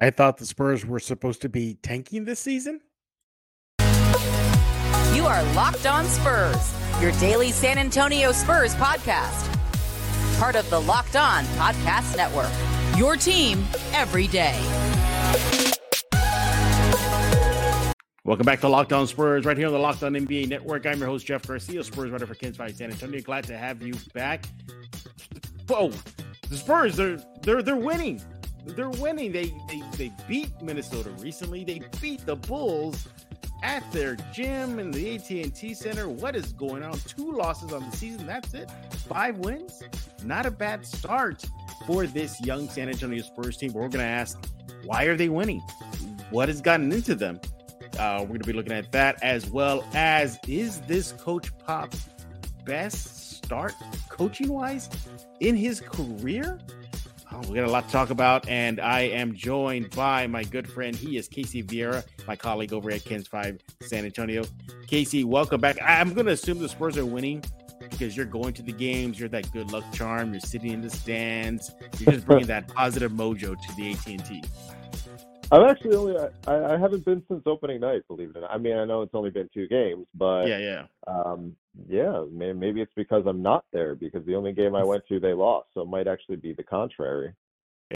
I thought the Spurs were supposed to be tanking this season. You are Locked On Spurs, your daily San Antonio Spurs podcast. Part of the Locked On Podcast Network. Your team every day. Welcome back to Locked On Spurs, right here on the Locked On NBA Network. I'm your host, Jeff Garcia, Spurs writer for KENS Five San Antonio. Glad to have you back. Whoa, the Spurs, they're they're they're winning they're winning. They, they they beat Minnesota recently. They beat the Bulls at their gym in the AT&T Center. What is going on? Two losses on the season. That's it. Five wins. Not a bad start for this young San Antonio Spurs team. We're going to ask, why are they winning? What has gotten into them? Uh, we're going to be looking at that as well as is this Coach Pop best start coaching wise in his career? Oh, we got a lot to talk about, and I am joined by my good friend. He is Casey Vieira, my colleague over at KENS 5 San Antonio. Casey, welcome back. I'm going to assume the Spurs are winning because you're going to the games. You're that good luck charm. You're sitting in the stands. You're just bringing that positive mojo to the AT&T. I've actually only I, I haven't been since opening night. Believe it or not. I mean, I know it's only been two games, but yeah, yeah, um, yeah. Maybe it's because I'm not there because the only game I went to they lost, so it might actually be the contrary.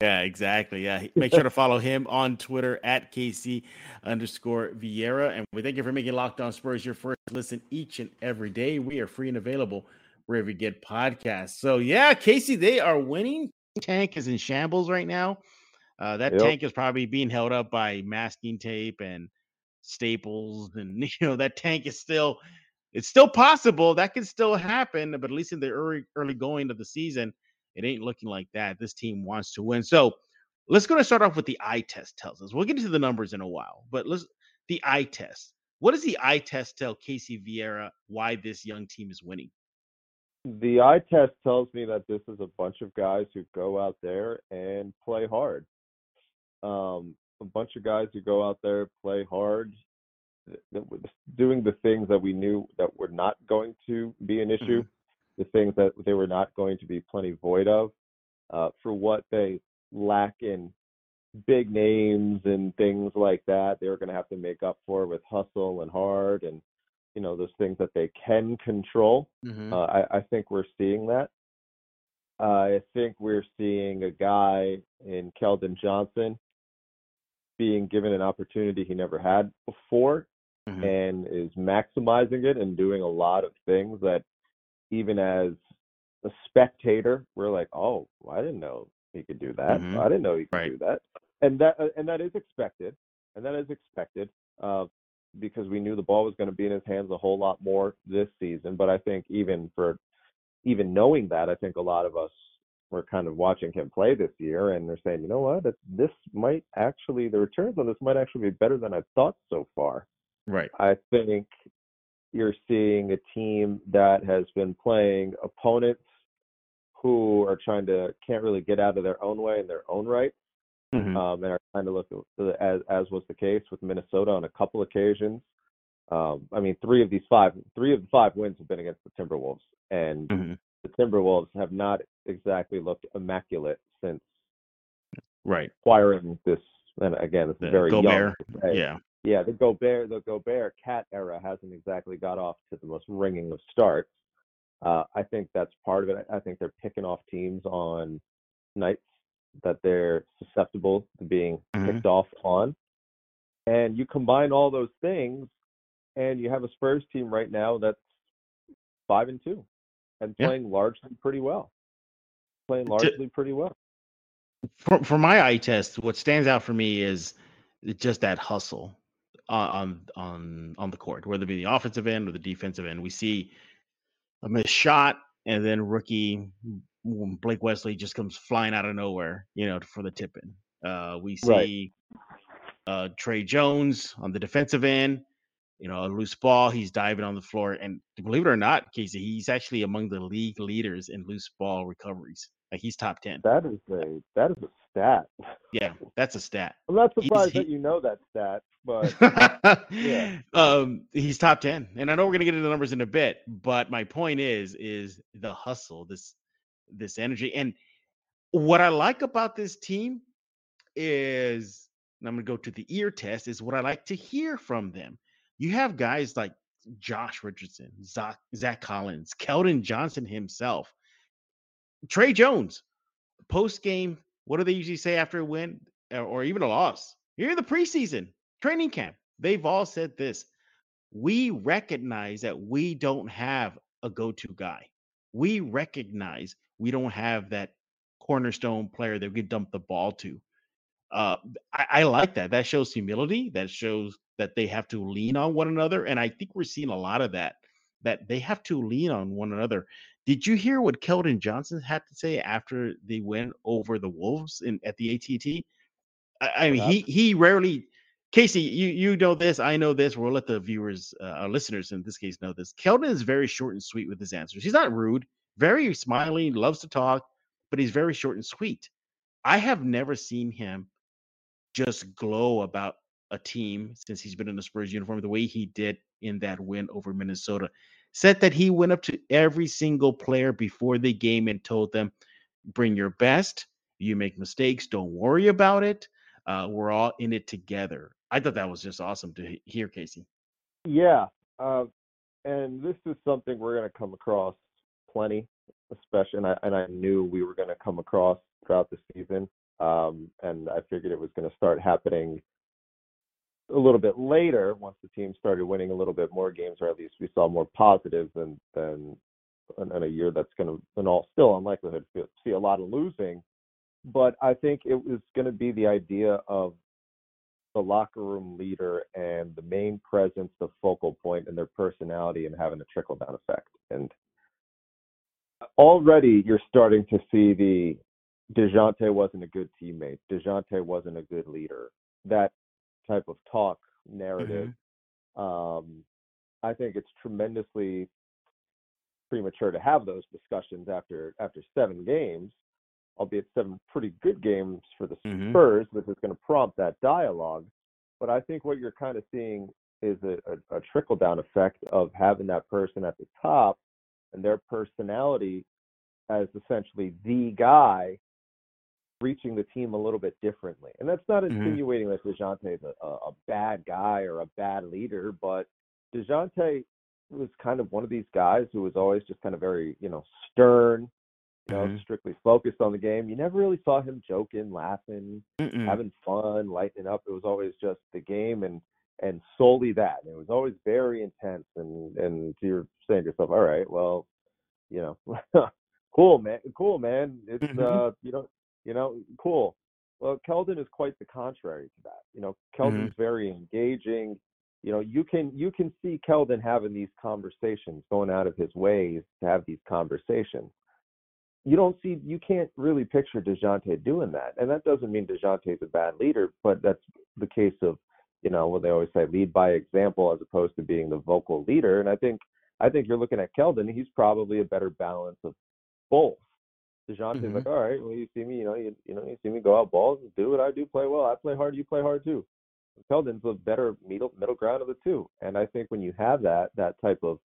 Yeah, exactly. Yeah, make sure to follow him on Twitter at KC underscore Vieira, and we thank you for making Locked On Spurs your first listen each and every day. We are free and available wherever you get podcasts. So yeah, Casey, they are winning. Tank is in shambles right now. Uh, that yep. tank is probably being held up by masking tape and staples, and you know that tank is still it's still possible that can still happen, but at least in the early early going of the season, it ain't looking like that. This team wants to win. So let's go to start off with the eye test tells us. We'll get into the numbers in a while, but let's the eye test. What does the eye test tell Casey Vieira why this young team is winning? The eye test tells me that this is a bunch of guys who go out there and play hard um, a bunch of guys who go out there, play hard, doing the things that we knew that were not going to be an issue, mm-hmm. the things that they were not going to be plenty void of, uh, for what they lack in big names and things like that. They were going to have to make up for with hustle and hard and you know those things that they can control. Mm-hmm. Uh, I, I think we're seeing that. Uh, I think we're seeing a guy in Keldon Johnson being given an opportunity he never had before mm-hmm. and is maximizing it and doing a lot of things that even as a spectator we're like oh well, i didn't know he could do that mm-hmm. i didn't know he could right. do that and that uh, and that is expected and that is expected uh, because we knew the ball was going to be in his hands a whole lot more this season but i think even for even knowing that i think a lot of us we're kind of watching him play this year, and they're saying, you know what, this might actually the returns on this might actually be better than I thought so far. Right. I think you're seeing a team that has been playing opponents who are trying to can't really get out of their own way in their own right, mm-hmm. um, and are trying to look as as was the case with Minnesota on a couple occasions. Um, I mean, three of these five, three of the five wins have been against the Timberwolves, and mm-hmm. the Timberwolves have not exactly looked immaculate since right acquiring this. And again, it's very Gobert. young. Yeah, yeah. The Gobert, the Gobert KAT era hasn't exactly got off to the most ringing of starts. Uh, I think that's part of it. I think they're picking off teams on nights that they're susceptible to being mm-hmm. picked off on. And you combine all those things, and you have a Spurs team right now that's five and two, and playing yeah. largely pretty well playing largely pretty well. For, for my eye test, what stands out for me is just that hustle on on on the court, whether it be the offensive end or the defensive end. We see a missed shot, and then rookie Blake Wesley just comes flying out of nowhere, you know, for the tip in. Uh, we see right. uh, Tre Jones on the defensive end you know, a loose ball, he's diving on the floor. And believe it or not, Casey, he's actually among the league leaders in loose ball recoveries. Like he's top ten. That is a that is a stat. Yeah, that's a stat. I'm not surprised he, that you know that stat, but yeah. Um, he's top ten. And I know we're gonna get into the numbers in a bit, but my point is, is the hustle, this this energy. And what I like about this team is and I'm going to go to the ear test, is what I like to hear from them. You have guys like Josh Richardson, Zach, Zach Collins, Keldon Johnson himself, Tre Jones, post game. What do they usually say after a win or even a loss? Here in the preseason training camp, they've all said this. We recognize that we don't have a go to guy. We recognize we don't have that cornerstone player that we dump the ball to. Uh, I, I, like that. That shows humility. That shows that they have to lean on one another. And I think we're seeing a lot of that, that they have to lean on one another. Did you hear what Keldon Johnson had to say after they went over the Wolves in at the ATT? I, I mean, he he rarely. Casey, you you know this, I know this. We'll let the viewers, uh, our listeners in this case, know this. Keldon is very short and sweet with his answers. He's not rude, very smiling, loves to talk, but he's very short and sweet. I have never seen him just glow about a team since he's been in the Spurs uniform the way he did in that win over Minnesota. Said that he went up to every single player before the game and told them, bring your best. You make mistakes, don't worry about it. Uh, we're all in it together. I thought that was just awesome to hear, Casey. Yeah. Uh, and this is something we're going to come across plenty, especially, and I, and I knew we were going to come across throughout the season. Um, and I figured it was going to start happening a little bit later once the team started winning a little bit more games, or at least we saw more positives than than in a year that's going to, in all still unlikelihood, see a lot of losing. But I think it was going to be the idea of the locker room leader and the main presence, the focal point, and their personality, and having a trickle down effect. And already you're starting to see the DeJounte wasn't a good teammate. DeJounte wasn't a good leader. That type of talk narrative. Mm-hmm. Um, I think it's tremendously premature to have those discussions after after seven games, albeit seven pretty good games for the mm-hmm. Spurs, which is going to prompt that dialogue. But I think what you're kind of seeing is a, a, a trickle down effect of having that person at the top and their personality as essentially the guy reaching the team a little bit differently. And that's not mm-hmm. insinuating that DeJounte is a, a, bad guy or a bad leader, but DeJounte was kind of one of these guys who was always just kind of very, you know, stern, you know, mm-hmm. strictly focused on the game. You never really saw him joking, laughing, Mm-mm. having fun, lightening up. It was always just the game and and solely that. And it was always very intense and and you're saying to yourself, all right, well, you know, cool man, cool man. It's mm-hmm. uh, you know, you know, cool. Well, Keldon is quite the contrary to that. You know, Keldon's mm-hmm. very engaging. You know, you can you can see Keldon having these conversations, going out of his ways to have these conversations. You don't see, you can't really picture Dejounte doing that, and that doesn't mean Dejounte's a bad leader, but that's the case of, you know, what they always say, lead by example, as opposed to being the vocal leader. And I think, I think you're looking at Keldon. He's probably a better balance of both. DeJounte's mm-hmm. like, all right, well, you see me, you know, you, you know, you see me go out balls and do what I do, play well. I play hard, you play hard too. Keldon's a better middle middle ground of the two, and I think when you have that that type of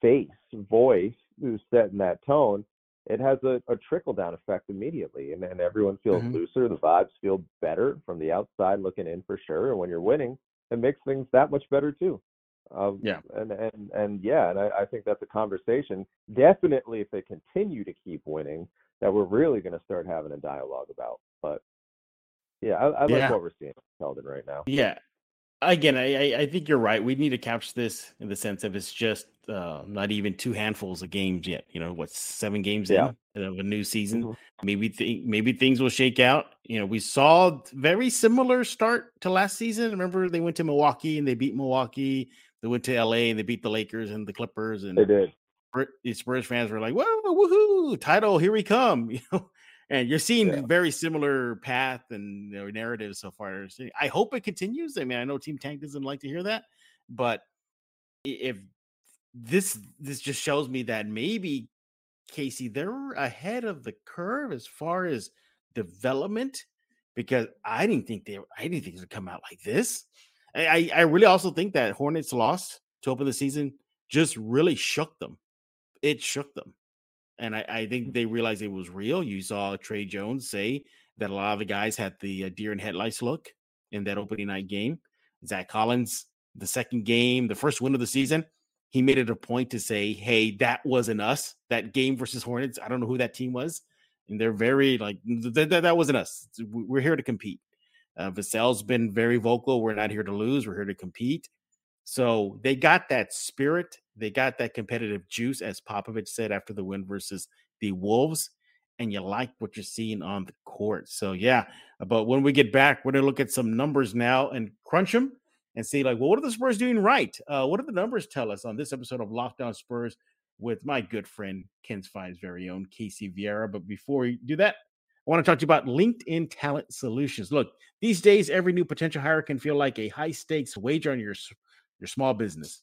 face, voice, who's setting that tone, it has a, a trickle down effect immediately, and and everyone feels mm-hmm. looser. The vibes feel better from the outside looking in for sure, and when you're winning, it makes things that much better too. Um, yeah. And and and yeah, and I, I think that's a conversation. Definitely, if they continue to keep winning, that we're really going to start having a dialogue about. But yeah, I, I yeah. like what we're seeing Keldon right now. Yeah. Again, I I think you're right. We need to couch this in the sense of it's just uh, not even two handfuls of games yet. You know, what seven games yeah. in of a new season. Mm-hmm. Maybe th- maybe things will shake out. You know, we saw very similar start to last season. Remember, they went to Milwaukee and they beat Milwaukee. They went to LA and they beat the Lakers and the Clippers, and they did. The Spurs fans were like, "Whoa, woohoo! Title, here we come!" You know, and you're seeing yeah. very similar path and you know, narrative so far. I hope it continues. I mean, I know Team Tank doesn't like to hear that, but if this this just shows me that maybe Casey they're ahead of the curve as far as development because I didn't think they I didn't think it would come out like this. I, I really also think that Hornets lost to open the season just really shook them. It shook them. And I, I think they realized it was real. You saw Tre Jones say that a lot of the guys had the uh, deer in headlights look in that opening night game. Zach Collins, the second game, the first win of the season, he made it a point to say, "Hey, that wasn't us. That game versus Hornets. I don't know who that team was, and they're very like th- th- that wasn't us. We're here to compete." Uh, Vassell's been very vocal. We're not here to lose. We're here to compete. So they got that spirit. They got that competitive juice, as Popovich said after the win versus the Wolves. And you like what you're seeing on the court. So yeah, but when we get back, we're gonna look at some numbers now and crunch them and see like, well, what are the Spurs doing right? Uh, what do the numbers tell us on this episode of Locked On Spurs with my good friend KENS Five's very own Casey Vieira? But before we do that, I want to talk to you about LinkedIn Talent Solutions. Look, these days, every new potential hire can feel like a high stakes wager on your, your small business.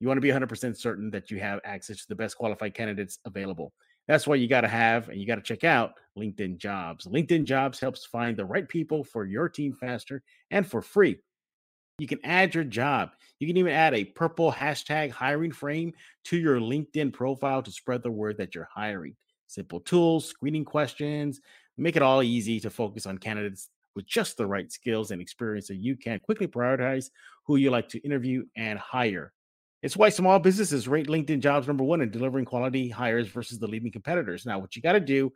You want to be 100% certain that you have access to the best qualified candidates available. That's why you got to have and you got to check out LinkedIn Jobs. LinkedIn Jobs helps find the right people for your team faster and for free. You can add your job. You can even add a purple hashtag hiring frame to your LinkedIn profile to spread the word that you're hiring. Simple tools, screening questions, make it all easy to focus on candidates with just the right skills and experience so you can quickly prioritize who you like to interview and hire. It's why small businesses rate LinkedIn jobs number one in delivering quality hires versus the leading competitors. Now, what you got to do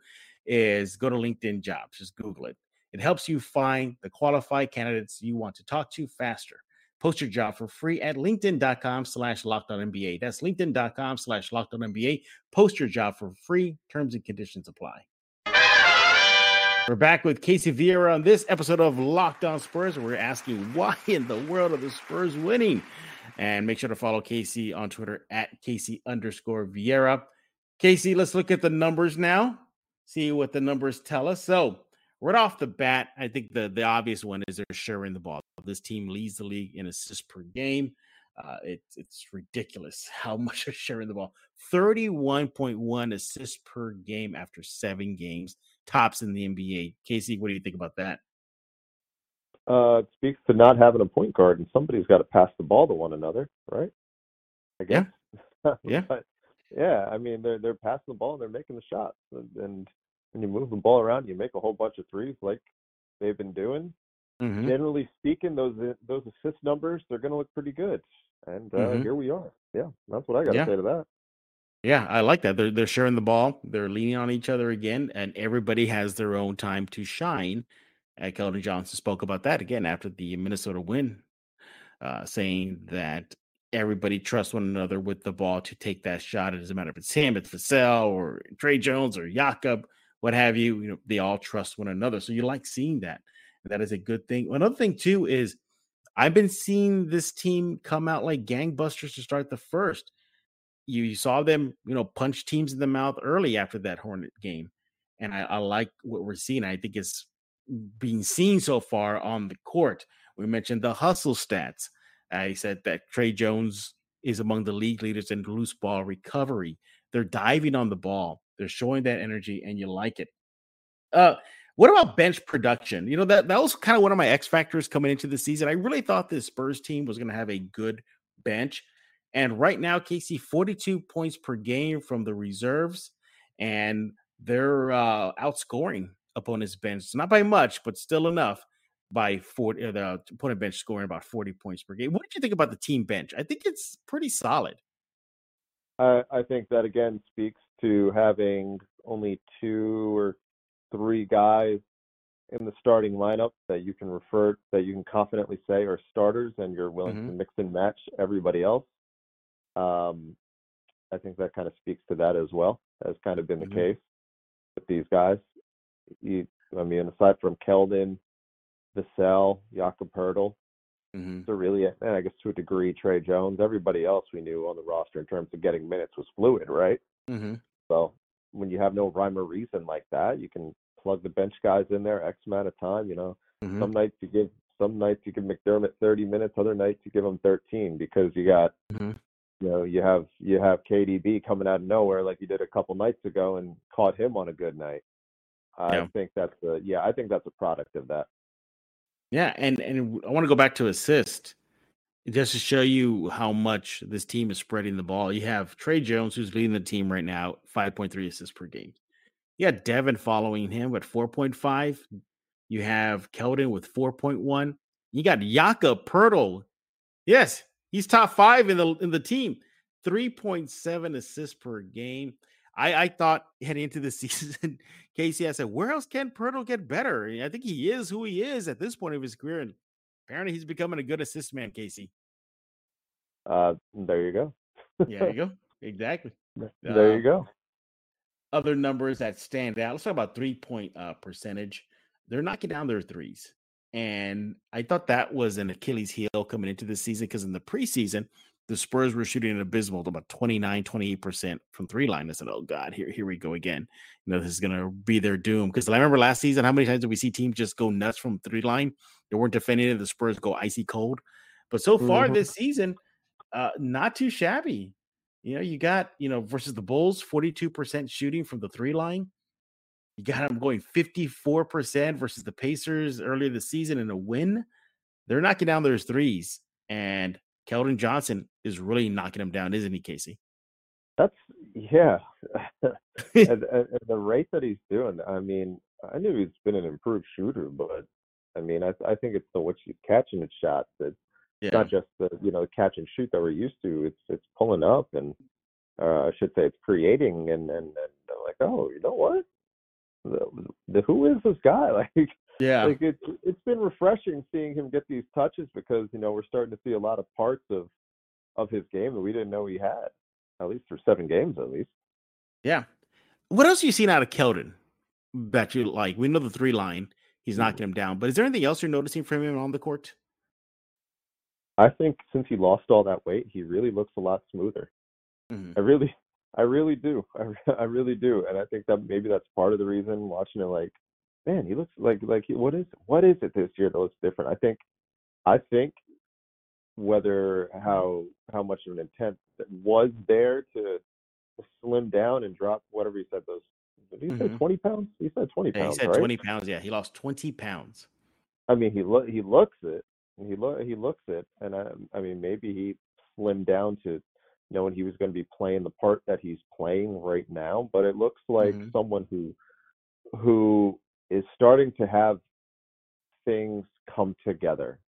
is go to LinkedIn jobs, just Google it. It helps you find the qualified candidates you want to talk to faster. Post your job for free at linkedin.com slash MBA. That's linkedin.com slash MBA. Post your job for free. Terms and conditions apply. We're back with Casey Vieira on this episode of Locked On Spurs. We're asking why in the world are the Spurs winning? And make sure to follow Casey on Twitter at Casey underscore Vieira. Casey, let's look at the numbers now, see what the numbers tell us. So, right off the bat, I think the, the obvious one is they're sharing the ball. This team leads the league in assists per game. Uh, it's it's ridiculous how much they're sharing the ball. 31.1 assists per game after seven games tops in the NBA. Casey, what do you think about that? Uh, it speaks to not having a point guard, and somebody's got to pass the ball to one another, right? I guess. Yeah. yeah. but, yeah. I mean, they're they're passing the ball and they're making the shots, and, and when you move the ball around, you make a whole bunch of threes, like they've been doing. Mm-hmm. Generally speaking, those those assist numbers they're going to look pretty good, and uh, mm-hmm. here we are. Yeah, that's what I got to yeah. say to that. Yeah, I like that. They're they're sharing the ball. They're leaning on each other again, and everybody has their own time to shine. And Keldon Johnson spoke about that again after the Minnesota win, uh, saying that everybody trusts one another with the ball to take that shot. It doesn't matter if it's him, it's Vassell, or Tre Jones, or Jakob, what have you. You know, they all trust one another. So you like seeing that. That is a good thing. Another thing too is I've been seeing this team come out like gangbusters to start the first you saw them, you know, punch teams in the mouth early after that Hornet game. And I, I like what we're seeing. I think it's being seen so far on the court. We mentioned the hustle stats. I said that Tre Jones is among the league leaders in loose ball recovery. They're diving on the ball. They're showing that energy, and you like it. Uh, what about bench production? You know that that was kind of one of my X factors coming into the season. I really thought this Spurs team was going to have a good bench. And right now, Casey, 42 points per game from the reserves, and they're uh, outscoring opponents' bench. Not by much, but still enough by 40. Uh, the opponent bench scoring about 40 points per game. What did you think about the team bench? I think it's pretty solid. I, I think that again speaks to having only two or three guys in the starting lineup that you can refer that you can confidently say are starters and you're willing mm-hmm. to mix and match everybody else. Um, I think that kind of speaks to that as well. Has kind of been mm-hmm. the case with these guys. You, I mean, aside from Keldon, Vassell, Jakob Poeltl, mm-hmm. so really, and I guess to a degree, Tre Jones. Everybody else we knew on the roster in terms of getting minutes was fluid, right? Mm-hmm. So when you have no rhyme or reason like that, you can plug the bench guys in there X amount of time. You know, mm-hmm. some nights you give some nights you give McDermott 30 minutes, other nights you give him 13 because you got mm-hmm you know you have you have KDB coming out of nowhere like you did a couple nights ago and caught him on a good night. I yeah. think that's a yeah, I think that's a product of that. Yeah, and and I want to go back to assist just to show you how much this team is spreading the ball. You have Tre Jones who's leading the team right now, 5.3 assists per game. You got Devin following him at 4.5. You have Keldon with 4.1. You got Jakob Poeltl. Yes, he's top five in the in the team. 3.7 assists per game. I, I thought heading into the season, Casey, I said, where else can Poeltl get better? I think he is who he is at this point of his career. And apparently he's becoming a good assist man, Casey. Uh, there you go. yeah, there you go. Exactly. There you go. Other numbers that stand out. Let's talk about three point uh, percentage. They're knocking down their threes. And I thought that was an Achilles heel coming into the season because in the preseason, the Spurs were shooting an abysmal about 29, 28% from three line. I said, oh God, here, here we go again. You know, this is gonna be their doom. Because I remember last season, how many times did we see teams just go nuts from three line? They weren't defending it, the Spurs go icy cold. But so far mm-hmm. this season, uh, not too shabby. You know, you got, you know, versus the Bulls, 42% shooting from the three line. You got them going 54% versus the Pacers earlier this season in a win. They're knocking down those threes. And Keldon Johnson is really knocking him down, isn't he, Casey? That's yeah. and, and, the rate that he's doing, I mean, I knew he's been an improved shooter, but I mean, I, I think it's the what he's catching his shots. It's yeah. not just the you know catch and shoot that we're used to. It's it's pulling up, and uh, I should say it's creating, and and, and like, oh, you know what? The, the, who is this guy? Like, yeah, like it's it's been refreshing seeing him get these touches because you know we're starting to see a lot of parts of of his game that we didn't know he had, at least for seven games at least. Yeah. What else have you seen out of Keldon that you like? We know the three line, he's mm-hmm. knocking him down, but is there anything else you're noticing from him on the court? I think since he lost all that weight, he really looks a lot smoother. Mm-hmm. I really, I really do. I, I really do, and I think that maybe that's part of the reason watching it. Like man, he looks like like he, what is what is it this year that looks different? I think I think whether how how much of an intent that was there to slim down and drop whatever he said those he mm-hmm. said 20 pounds he said 20 yeah, pounds he said right? 20 pounds yeah he lost 20 pounds i mean he look he looks it he look he looks it and I, I mean maybe he slimmed down to knowing he was going to be playing the part that he's playing right now but it looks like mm-hmm. someone who who is starting to have things come together.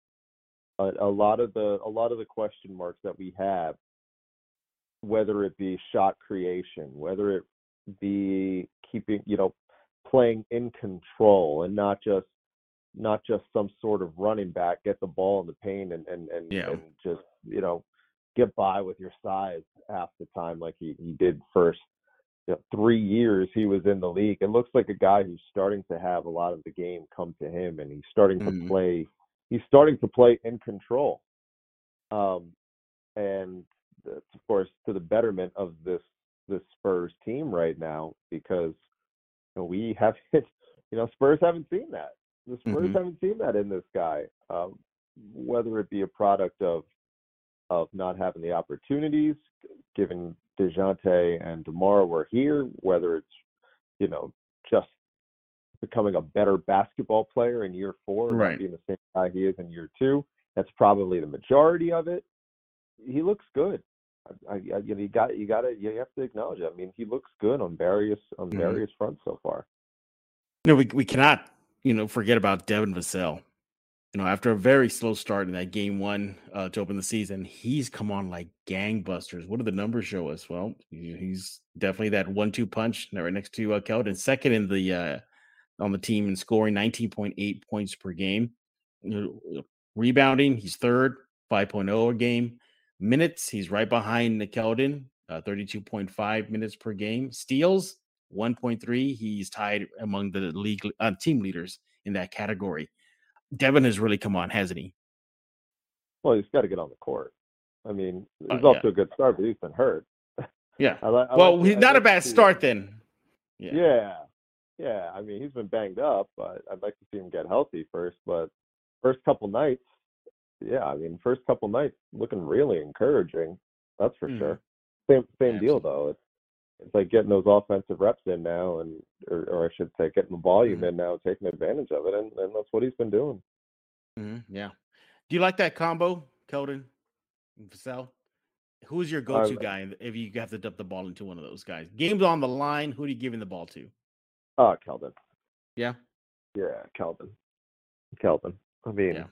A, a, lot of the a lot of the question marks that we have, whether it be shot creation, whether it be keeping you know playing in control and not just not just some sort of running back, get the ball in the paint and and and, yeah. and just you know get by with your size half the time like he, he did first you know, three years he was in the league. It looks like a guy who's starting to have a lot of the game come to him, and he's starting mm-hmm. to play. He's starting to play in control, um, and that's of course to the betterment of this this Spurs team right now because you know, we haven't, you know, Spurs haven't seen that. The Spurs mm-hmm. haven't seen that in this guy, um, whether it be a product of of not having the opportunities, given Dejounte and DeMar were here, whether it's, you know, just becoming a better basketball player in year four, right. being the same guy he is in year two. That's probably the majority of it. He looks good. I, I, you know, you got you got to you have to acknowledge it. I mean, he looks good on various on mm-hmm. various fronts so far. You know, we we cannot you know forget about Devin Vassell you know, after a very slow start in that game one uh, to open the season, he's come on like gangbusters. What do the numbers show us? Well, he's definitely that one-two punch right next to uh, Keldon, second in the uh, on the team in scoring, nineteen point eight points per game. Rebounding, he's third, five oh a game. Minutes, he's right behind Keldon, uh, thirty-two point five minutes per game. Steals, one point three. He's tied among the league uh, team leaders in that category. Devin has really come on, hasn't he? Well, he's got to get on the court. I mean, uh, he's uh, off yeah. to a good start, but he's been hurt. Yeah. I li- I well, like, not like a bad start then. Yeah. yeah. Yeah. I mean, he's been banged up, but I'd like to see him get healthy first. But first couple nights, yeah, I mean, first couple nights looking really encouraging. That's for mm. sure. Same same yeah, deal though. It's it's like getting those offensive reps in now, and or, or I should say, getting the volume mm-hmm. in now, taking advantage of it, and, and that's what he's been doing. Mm-hmm. Yeah. Do you like that combo, Keldon and Vassell? Who's your go-to uh, guy if you have to dump the ball into one of those guys? Games on the line. Who are you giving the ball to? Uh, Keldon. Yeah. Yeah, Keldon. Kelvin. I mean, Yeah.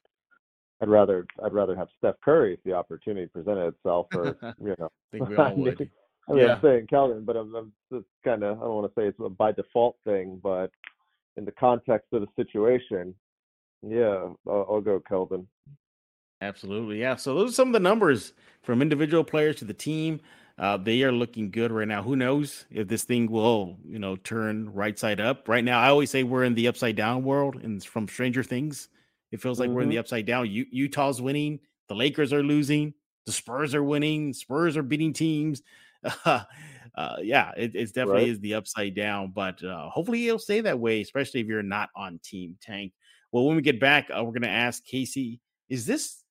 I'd rather I'd rather have Steph Curry if the opportunity presented itself, or you know. I think we all would. I mean, Yeah. I'm saying Kelvin, but I'm, I'm just kind of I don't want to say it's a by default thing, but in the context of the situation, yeah, I'll, I'll go Kelvin. Absolutely. Yeah. So those are some of the numbers from individual players to the team. Uh, they are looking good right now. Who knows if this thing will, you know, turn right side up? Right now, I always say we're in the upside down world, and it's from Stranger Things. It feels like we're in the upside down. U- Utah's winning, the Lakers are losing, the Spurs are winning, Spurs are beating teams. uh, yeah, it, it's definitely Right. is the upside down, but uh, hopefully it'll stay that way, especially if you're not on Team Tank. Well, when we get back, uh, we're going to ask Casey, is this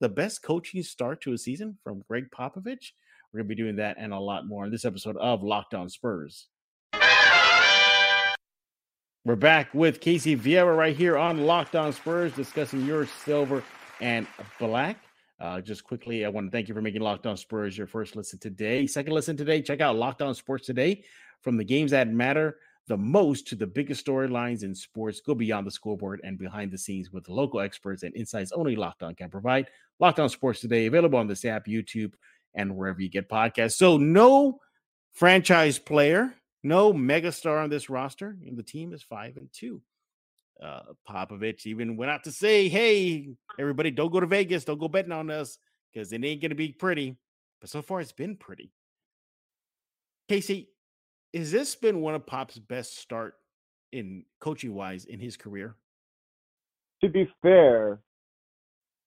the best coaching start to a season from Gregg Popovich? We're going to be doing that and a lot more in this episode of Locked On Spurs. We're back with Casey Vieira right here on Locked On Spurs discussing your silver and black. Uh, just quickly, I want to thank you for making Locked On Spurs your first listen today. Second listen today, check out Locked On Sports today from the games that matter the most to the biggest storylines in sports. Go beyond the scoreboard and behind the scenes with local experts and insights only Locked On can provide. Locked On Sports today, available on this app, YouTube, and wherever you get podcasts. So, no franchise player, no megastar on this roster, the team is five and two. Uh, Popovich even went out to say, "Hey, everybody, don't go to Vegas, don't go betting on us because it ain't gonna be pretty." But so far, it's been pretty. Casey, has this been one of Pop's best start in coaching wise in his career? To be fair,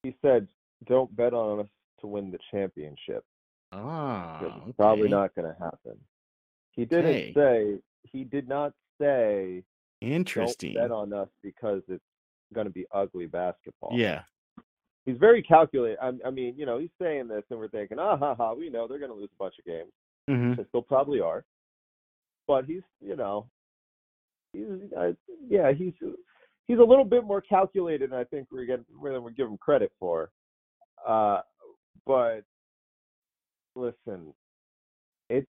he said, "Don't bet on us to win the championship." Ah, it's probably not going to happen. He didn't Okay. say. He did not say. Interesting. Don't bet on us because it's going to be ugly basketball. Yeah, he's very calculated. I, I mean, you know, he's saying this, and we're thinking, ah, ha, ha, we know they're going to lose a bunch of games. Mhm. They still probably are. But he's, you know, he's, uh, yeah, he's he's a little bit more calculated, than I think we're getting than we give him credit for. Uh, but listen, it's.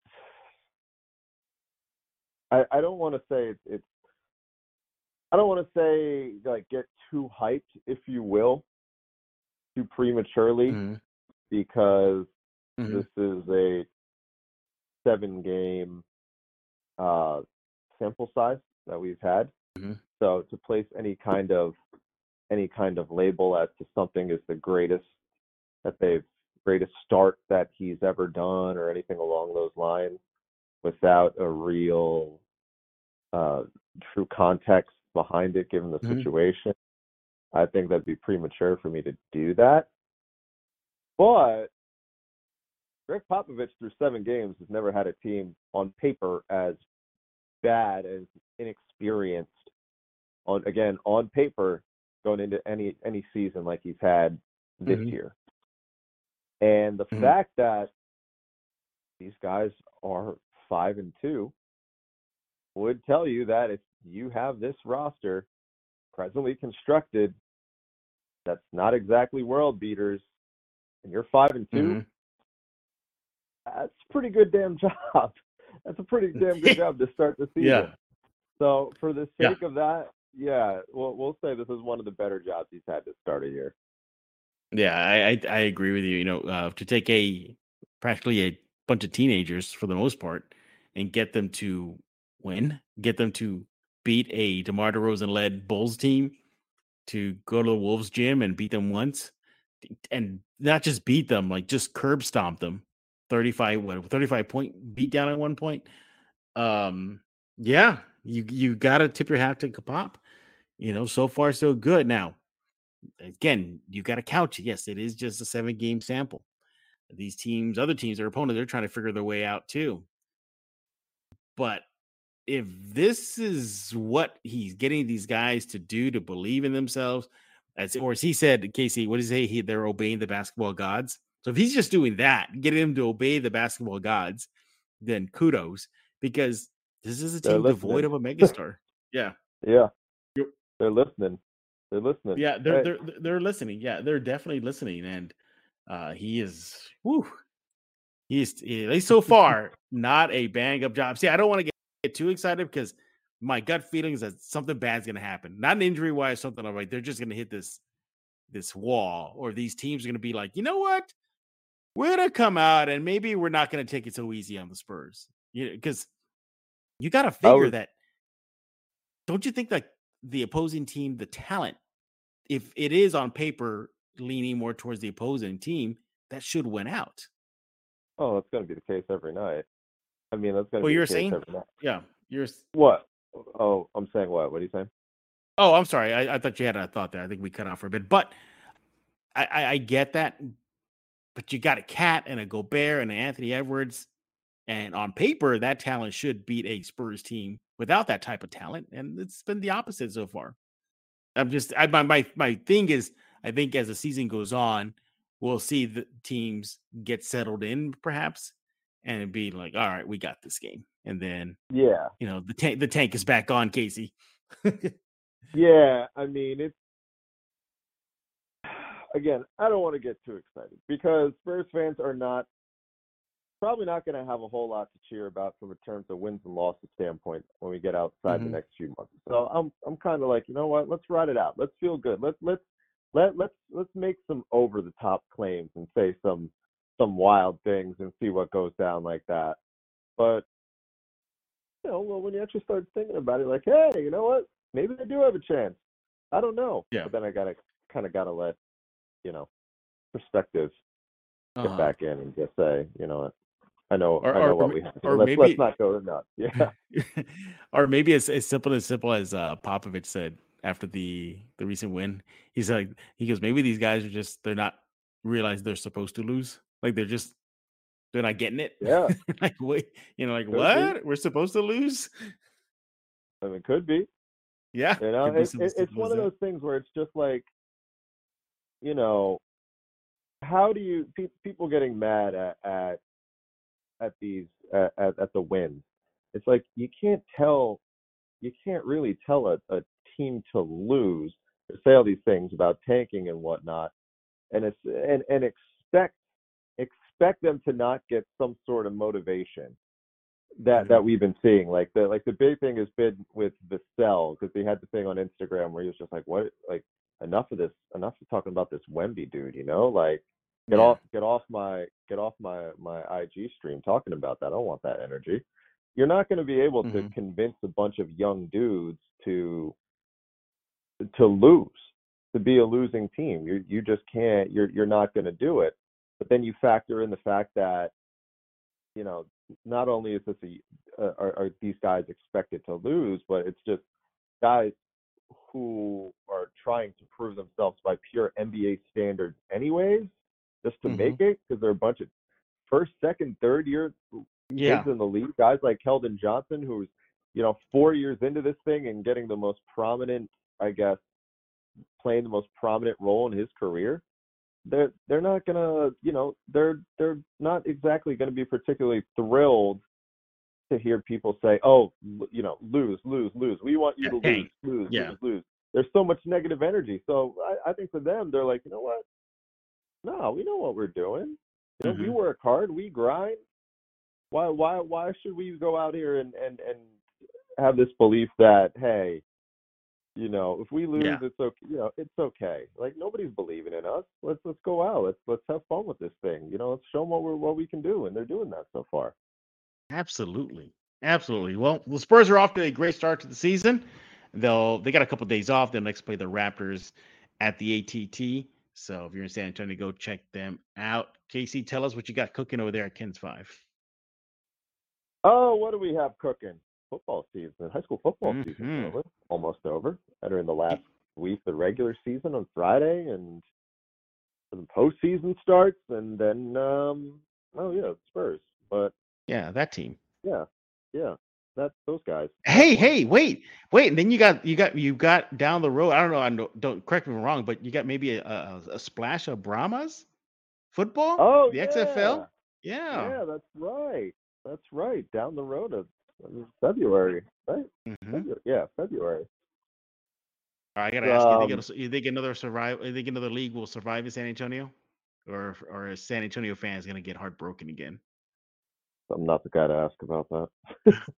I, I don't want to say it's, it's I don't want to say like get too hyped, if you will, too prematurely, Mhm. because Mhm. this is a seven game uh, sample size that we've had. Mhm. So to place any kind of any kind of label as to something is the greatest that they've greatest start that he's ever done or anything along those lines without a real uh, true context behind it given the Mhm. situation. I think that'd be premature for me to do that. But Gregg Popovich through seven games has never had a team on paper as bad as inexperienced on again on paper going into any any season like he's had this Mhm. year. And the Mhm. fact that these guys are five and two would tell you that if you have this roster presently constructed that's not exactly world beaters and you're five and 2 Mhm. that's a pretty good damn job. That's a pretty damn good job to start the season. Yeah. So for the Yeah. sake of that, yeah, we'll we'll say this is one of the better jobs he's had to start a year. Yeah, I, I I agree with you. You know, uh, to take a practically a bunch of teenagers for the most part and get them to win, get them to beat a DeMar DeRozan led Bulls team, to go to the Wolves gym and beat them once, and not just beat them, like just curb stomp them, thirty five what thirty five point beat down at one point. Um, yeah, you you got to tip your hat to Pop. You know, so far so good. Now, again, you got to couch it. Yes, it is just a seven game sample. These teams, other teams, their opponents, they're trying to figure their way out too. But if this is what he's getting these guys to do to believe in themselves, as or as he said, Casey, what does he say? He, they're obeying the basketball gods. So if he's just doing that, getting them to obey the basketball gods, then kudos because this is a team devoid of a megastar. yeah. Yeah. They're listening. They're listening. Yeah, they're Hey, they're they're listening. Yeah, they're definitely listening, and uh he is. Whew, he's at least so far not a bang up job. See, I don't want to get, get too excited because my gut feeling is that something bad's going to happen. Not an injury wise, something I'm like they're just going to hit this this wall, or these teams are going to be like, you know what, we're going to come out and maybe we're not going to take it so easy on the Spurs. You know, because you got to figure would- that. Don't you think that the opposing team, the talent, if it is on paper leaning more towards the opposing team, that should win out. Oh, that's going to be the case every night. I mean, that's going to Well, you're saying- Yeah, you're. What? Oh, I'm saying what? What are you saying? Oh, I'm sorry. I, I thought you had a thought there. I think we cut off for a bit, but I, I, I get that. But you got a KAT and a Gobert and an Anthony Edwards, and on paper, that talent should beat a Spurs team without that type of talent, and it's been the opposite so far. I'm just I, my my my thing is I think as the season goes on, we'll see the teams get settled in perhaps, and be like, all right, we got this game, and then Yeah. you know the tank the tank is back on, Casey. Yeah, I mean it's again, I don't want to get too excited because Spurs fans are not probably not going to have a whole lot to cheer about from a terms of wins and losses standpoint when we get outside Mhm. the next few months. So I'm I'm kind of like, you know what? Let's ride it out. Let's feel good. Let's let's let let's let's make some over the top claims and say some some wild things and see what goes down like that. But you know, well, when you actually start thinking about it, like, hey, you know what? Maybe they do have a chance. I don't know. Yeah. But then I gotta kind of gotta let you know perspective get Uh-huh. back in and just say, you know, what, I know, Or- I know or- what we have. or let's, maybe- let's not go to nuts. Yeah. or maybe it's as simple as simple as uh, Popovich said after the the recent win. He's like, he goes, maybe these guys are just they're not realize they're supposed to lose. Like they're just they're not getting it. Yeah. like wait, you know, like Could be. what? We're supposed to lose? I mean, it could be. Yeah, You know, it, it, it's one of those things where it's just like, you know, how do you pe- people getting mad at at at these at, at, at the wins? It's like you can't tell, you can't really tell a, a team to lose say all these things about tanking and whatnot, and it's and and expect expect them to not get some sort of motivation that that we've been seeing. Like the like the big thing has been with the cell because he had the thing on Instagram where he was just like, "What? Like enough of this? Enough of talking about this Wemby dude? You know, like get Yeah. off get off my get off my my IG stream talking about that. I don't want that energy." You're not going to be able to Mhm. convince a bunch of young dudes to to lose, to be a losing team. You you just can't. You're you're not going to do it. But then you factor in the fact that you know not only is this a uh, are, are these guys expected to lose, but it's just guys who are trying to prove themselves by pure NBA standards, anyways, just to Mhm. make it because they're a bunch of first, second, third year Yeah, kids in the league. Guys like Keldon Johnson, who's you know four years into this thing and getting the most prominent, I guess, playing the most prominent role in his career. They're they're not gonna, you know, they're they're not exactly gonna be particularly thrilled to hear people say, "Oh, you know, lose, lose, lose. We want you to tank. lose, lose, Yeah. lose, lose." There's so much negative energy. So I, I think for them, they're like, you know what? No, we know what we're doing. You know, we Mhm. work hard, we grind why why why should we go out here and and and have this belief that hey you know if we lose Yeah. it's okay you know it's okay like nobody's believing in us let's let's go out let's let's have fun with this thing you know let's show them what we're what we can do and they're doing that so far absolutely, absolutely. Well, the Spurs are off to a great start to the season. They'll they got a couple days off. They'll next play the Raptors at the ATT. So if you're in San Antonio, go check them out. Casey, tell us what you got cooking over there at Kens Five. oh what do we have cooking football season high school football Mhm. season over almost over entering the last week the regular season on friday and the postseason starts and then um oh yeah spurs but Yeah, that team. yeah yeah that those guys Hey, hey, wait, wait, and then you got you got you got down the road. I don't know. I don't, don't correct me if I'm wrong, but you got maybe a, a, a splash of Brahmas football. Oh, the yeah. XFL. Yeah. Yeah, that's right. That's right. Down the road mean, February, right? Mhm. February. Yeah, February. All right, I gotta ask you: you Um, think, it'll- you think another survive? You think another league will survive in San Antonio, or or is San Antonio fans gonna get heartbroken again? I'm not the guy to ask about that.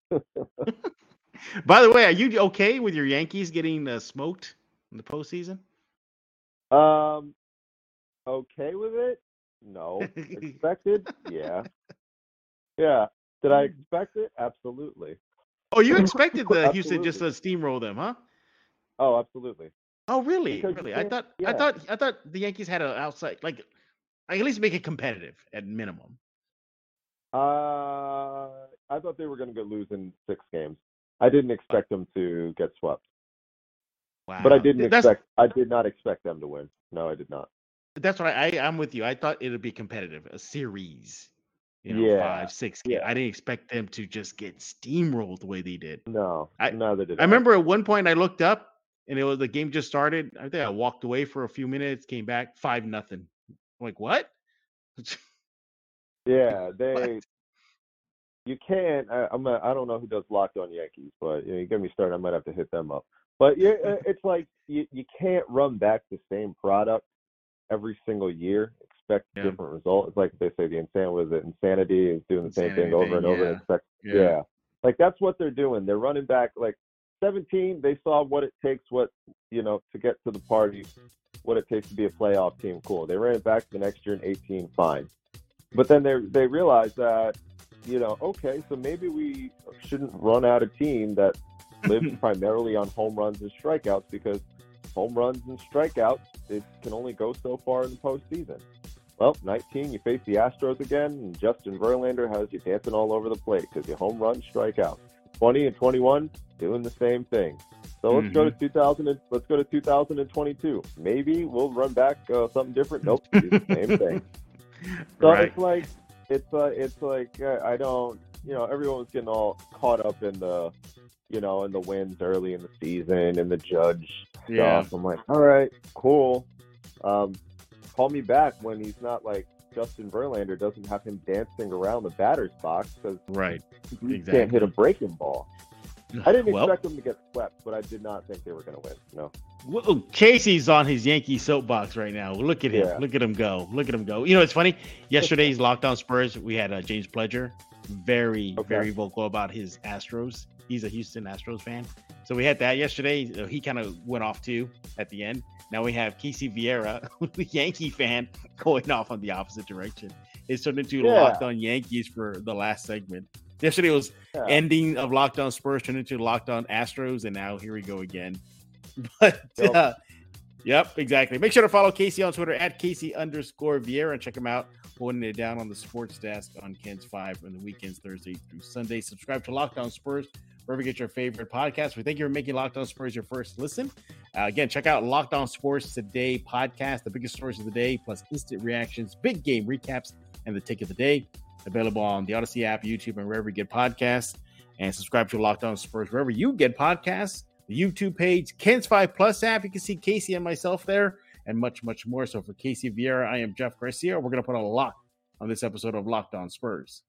By the way, are you okay with your Yankees getting uh, smoked in the postseason? Um, okay with it? No. Expected? Yeah. Yeah. Did I expect it? Absolutely. Oh, you expected the Houston just to steamroll them, huh? Oh, absolutely. Oh, really? Because really? I thought yeah. I thought I thought the Yankees had an outside like I at least make it competitive at minimum. Uh, I thought they were going to go lose in six games. I didn't expect them to get swept. Wow. But I didn't That's, expect. I did not expect them to win. No, I did not. That's what I, I. am with you. I thought it would be competitive, a series. You know, yeah. five, six. Yeah. I didn't expect them to just get steamrolled the way they did. No, I, no, they did. I remember at one point I looked up and it was the game just started. I think I walked away for a few minutes, came back five nothing. Like what? yeah, they. What? You can't. I, I'm. A, I don't know who does locked on Yankees, but you, know, you get me started. I might have to hit them up. But yeah, uh, it's like you, you can't run back the same product every single year. Expect yeah. different results. It's like they say the insanity was it insanity is doing the insanity same thing over and over. Yeah. And expect, yeah. yeah, like that's what they're doing. They're running back like 17. They saw what it takes, what you know, to get to the party, what it takes to be a playoff team. Cool. They ran it back the next year in 18. Fine. But then they they realized that you know, okay, so maybe we shouldn't run out a team that lives primarily on home runs and strikeouts because home runs and strikeouts it can only go so far in the postseason. Well, 19, you face the Astros again, and Justin Verlander has you dancing all over the plate because you home run, strikeout. 20 and 21, doing the same thing. So let's mm-hmm. go to mm-hmm. 2000. And, let's go to 2022. Maybe we'll run back uh, something different. Nope, do the same thing. So right. it's like it's uh, it's like uh, I don't, you know, everyone's getting all caught up in the, you know, in the wins early in the season and the judge yeah. stuff. I'm like, all right, cool. Um, call me back when he's not like Justin Verlander doesn't have him dancing around the batter's box because right, he exactly. can't hit a breaking ball. I didn't well, expect them to get swept, but I did not think they were going to win. No. Well, Casey's on his Yankee soapbox right now. Look at him. Yeah. Look at him go. Look at him go. You know, it's funny. Yesterday's Locked On Spurs, we had uh, James Pledger, very, okay. very vocal about his Astros. He's a Houston Astros fan. So we had that yesterday. He kind of went off too at the end. Now we have Casey Vieira, the Yankee fan, going off on the opposite direction. It's turned into yeah. Locked On Yankees for the last segment. Yesterday was yeah. ending of Locked On Spurs turned into Locked On Astros, and now here we go again. But yep. Uh, yep, exactly. Make sure to follow Casey on Twitter at Casey underscore Vieira and check him out holding it down on the sports desk on KENS Five on the weekends, Thursday through Sunday. Subscribe to Locked On Spurs wherever you get your favorite podcast. We thank you for making Locked On Spurs your first listen. Uh, again, check out Locked On Sports Today podcast, the biggest stories of the day, plus instant reactions, big game recaps, and the take of the day. Available on the Odyssey app, YouTube, and wherever you get podcasts. And subscribe to Locked On Spurs wherever you get podcasts. The YouTube page, KENS 5 Plus app. You can see Casey and myself there, and much, much more. So for Casey Vieira, I am Jeff Garcia. We're going to put a lock on this episode of Locked On Spurs.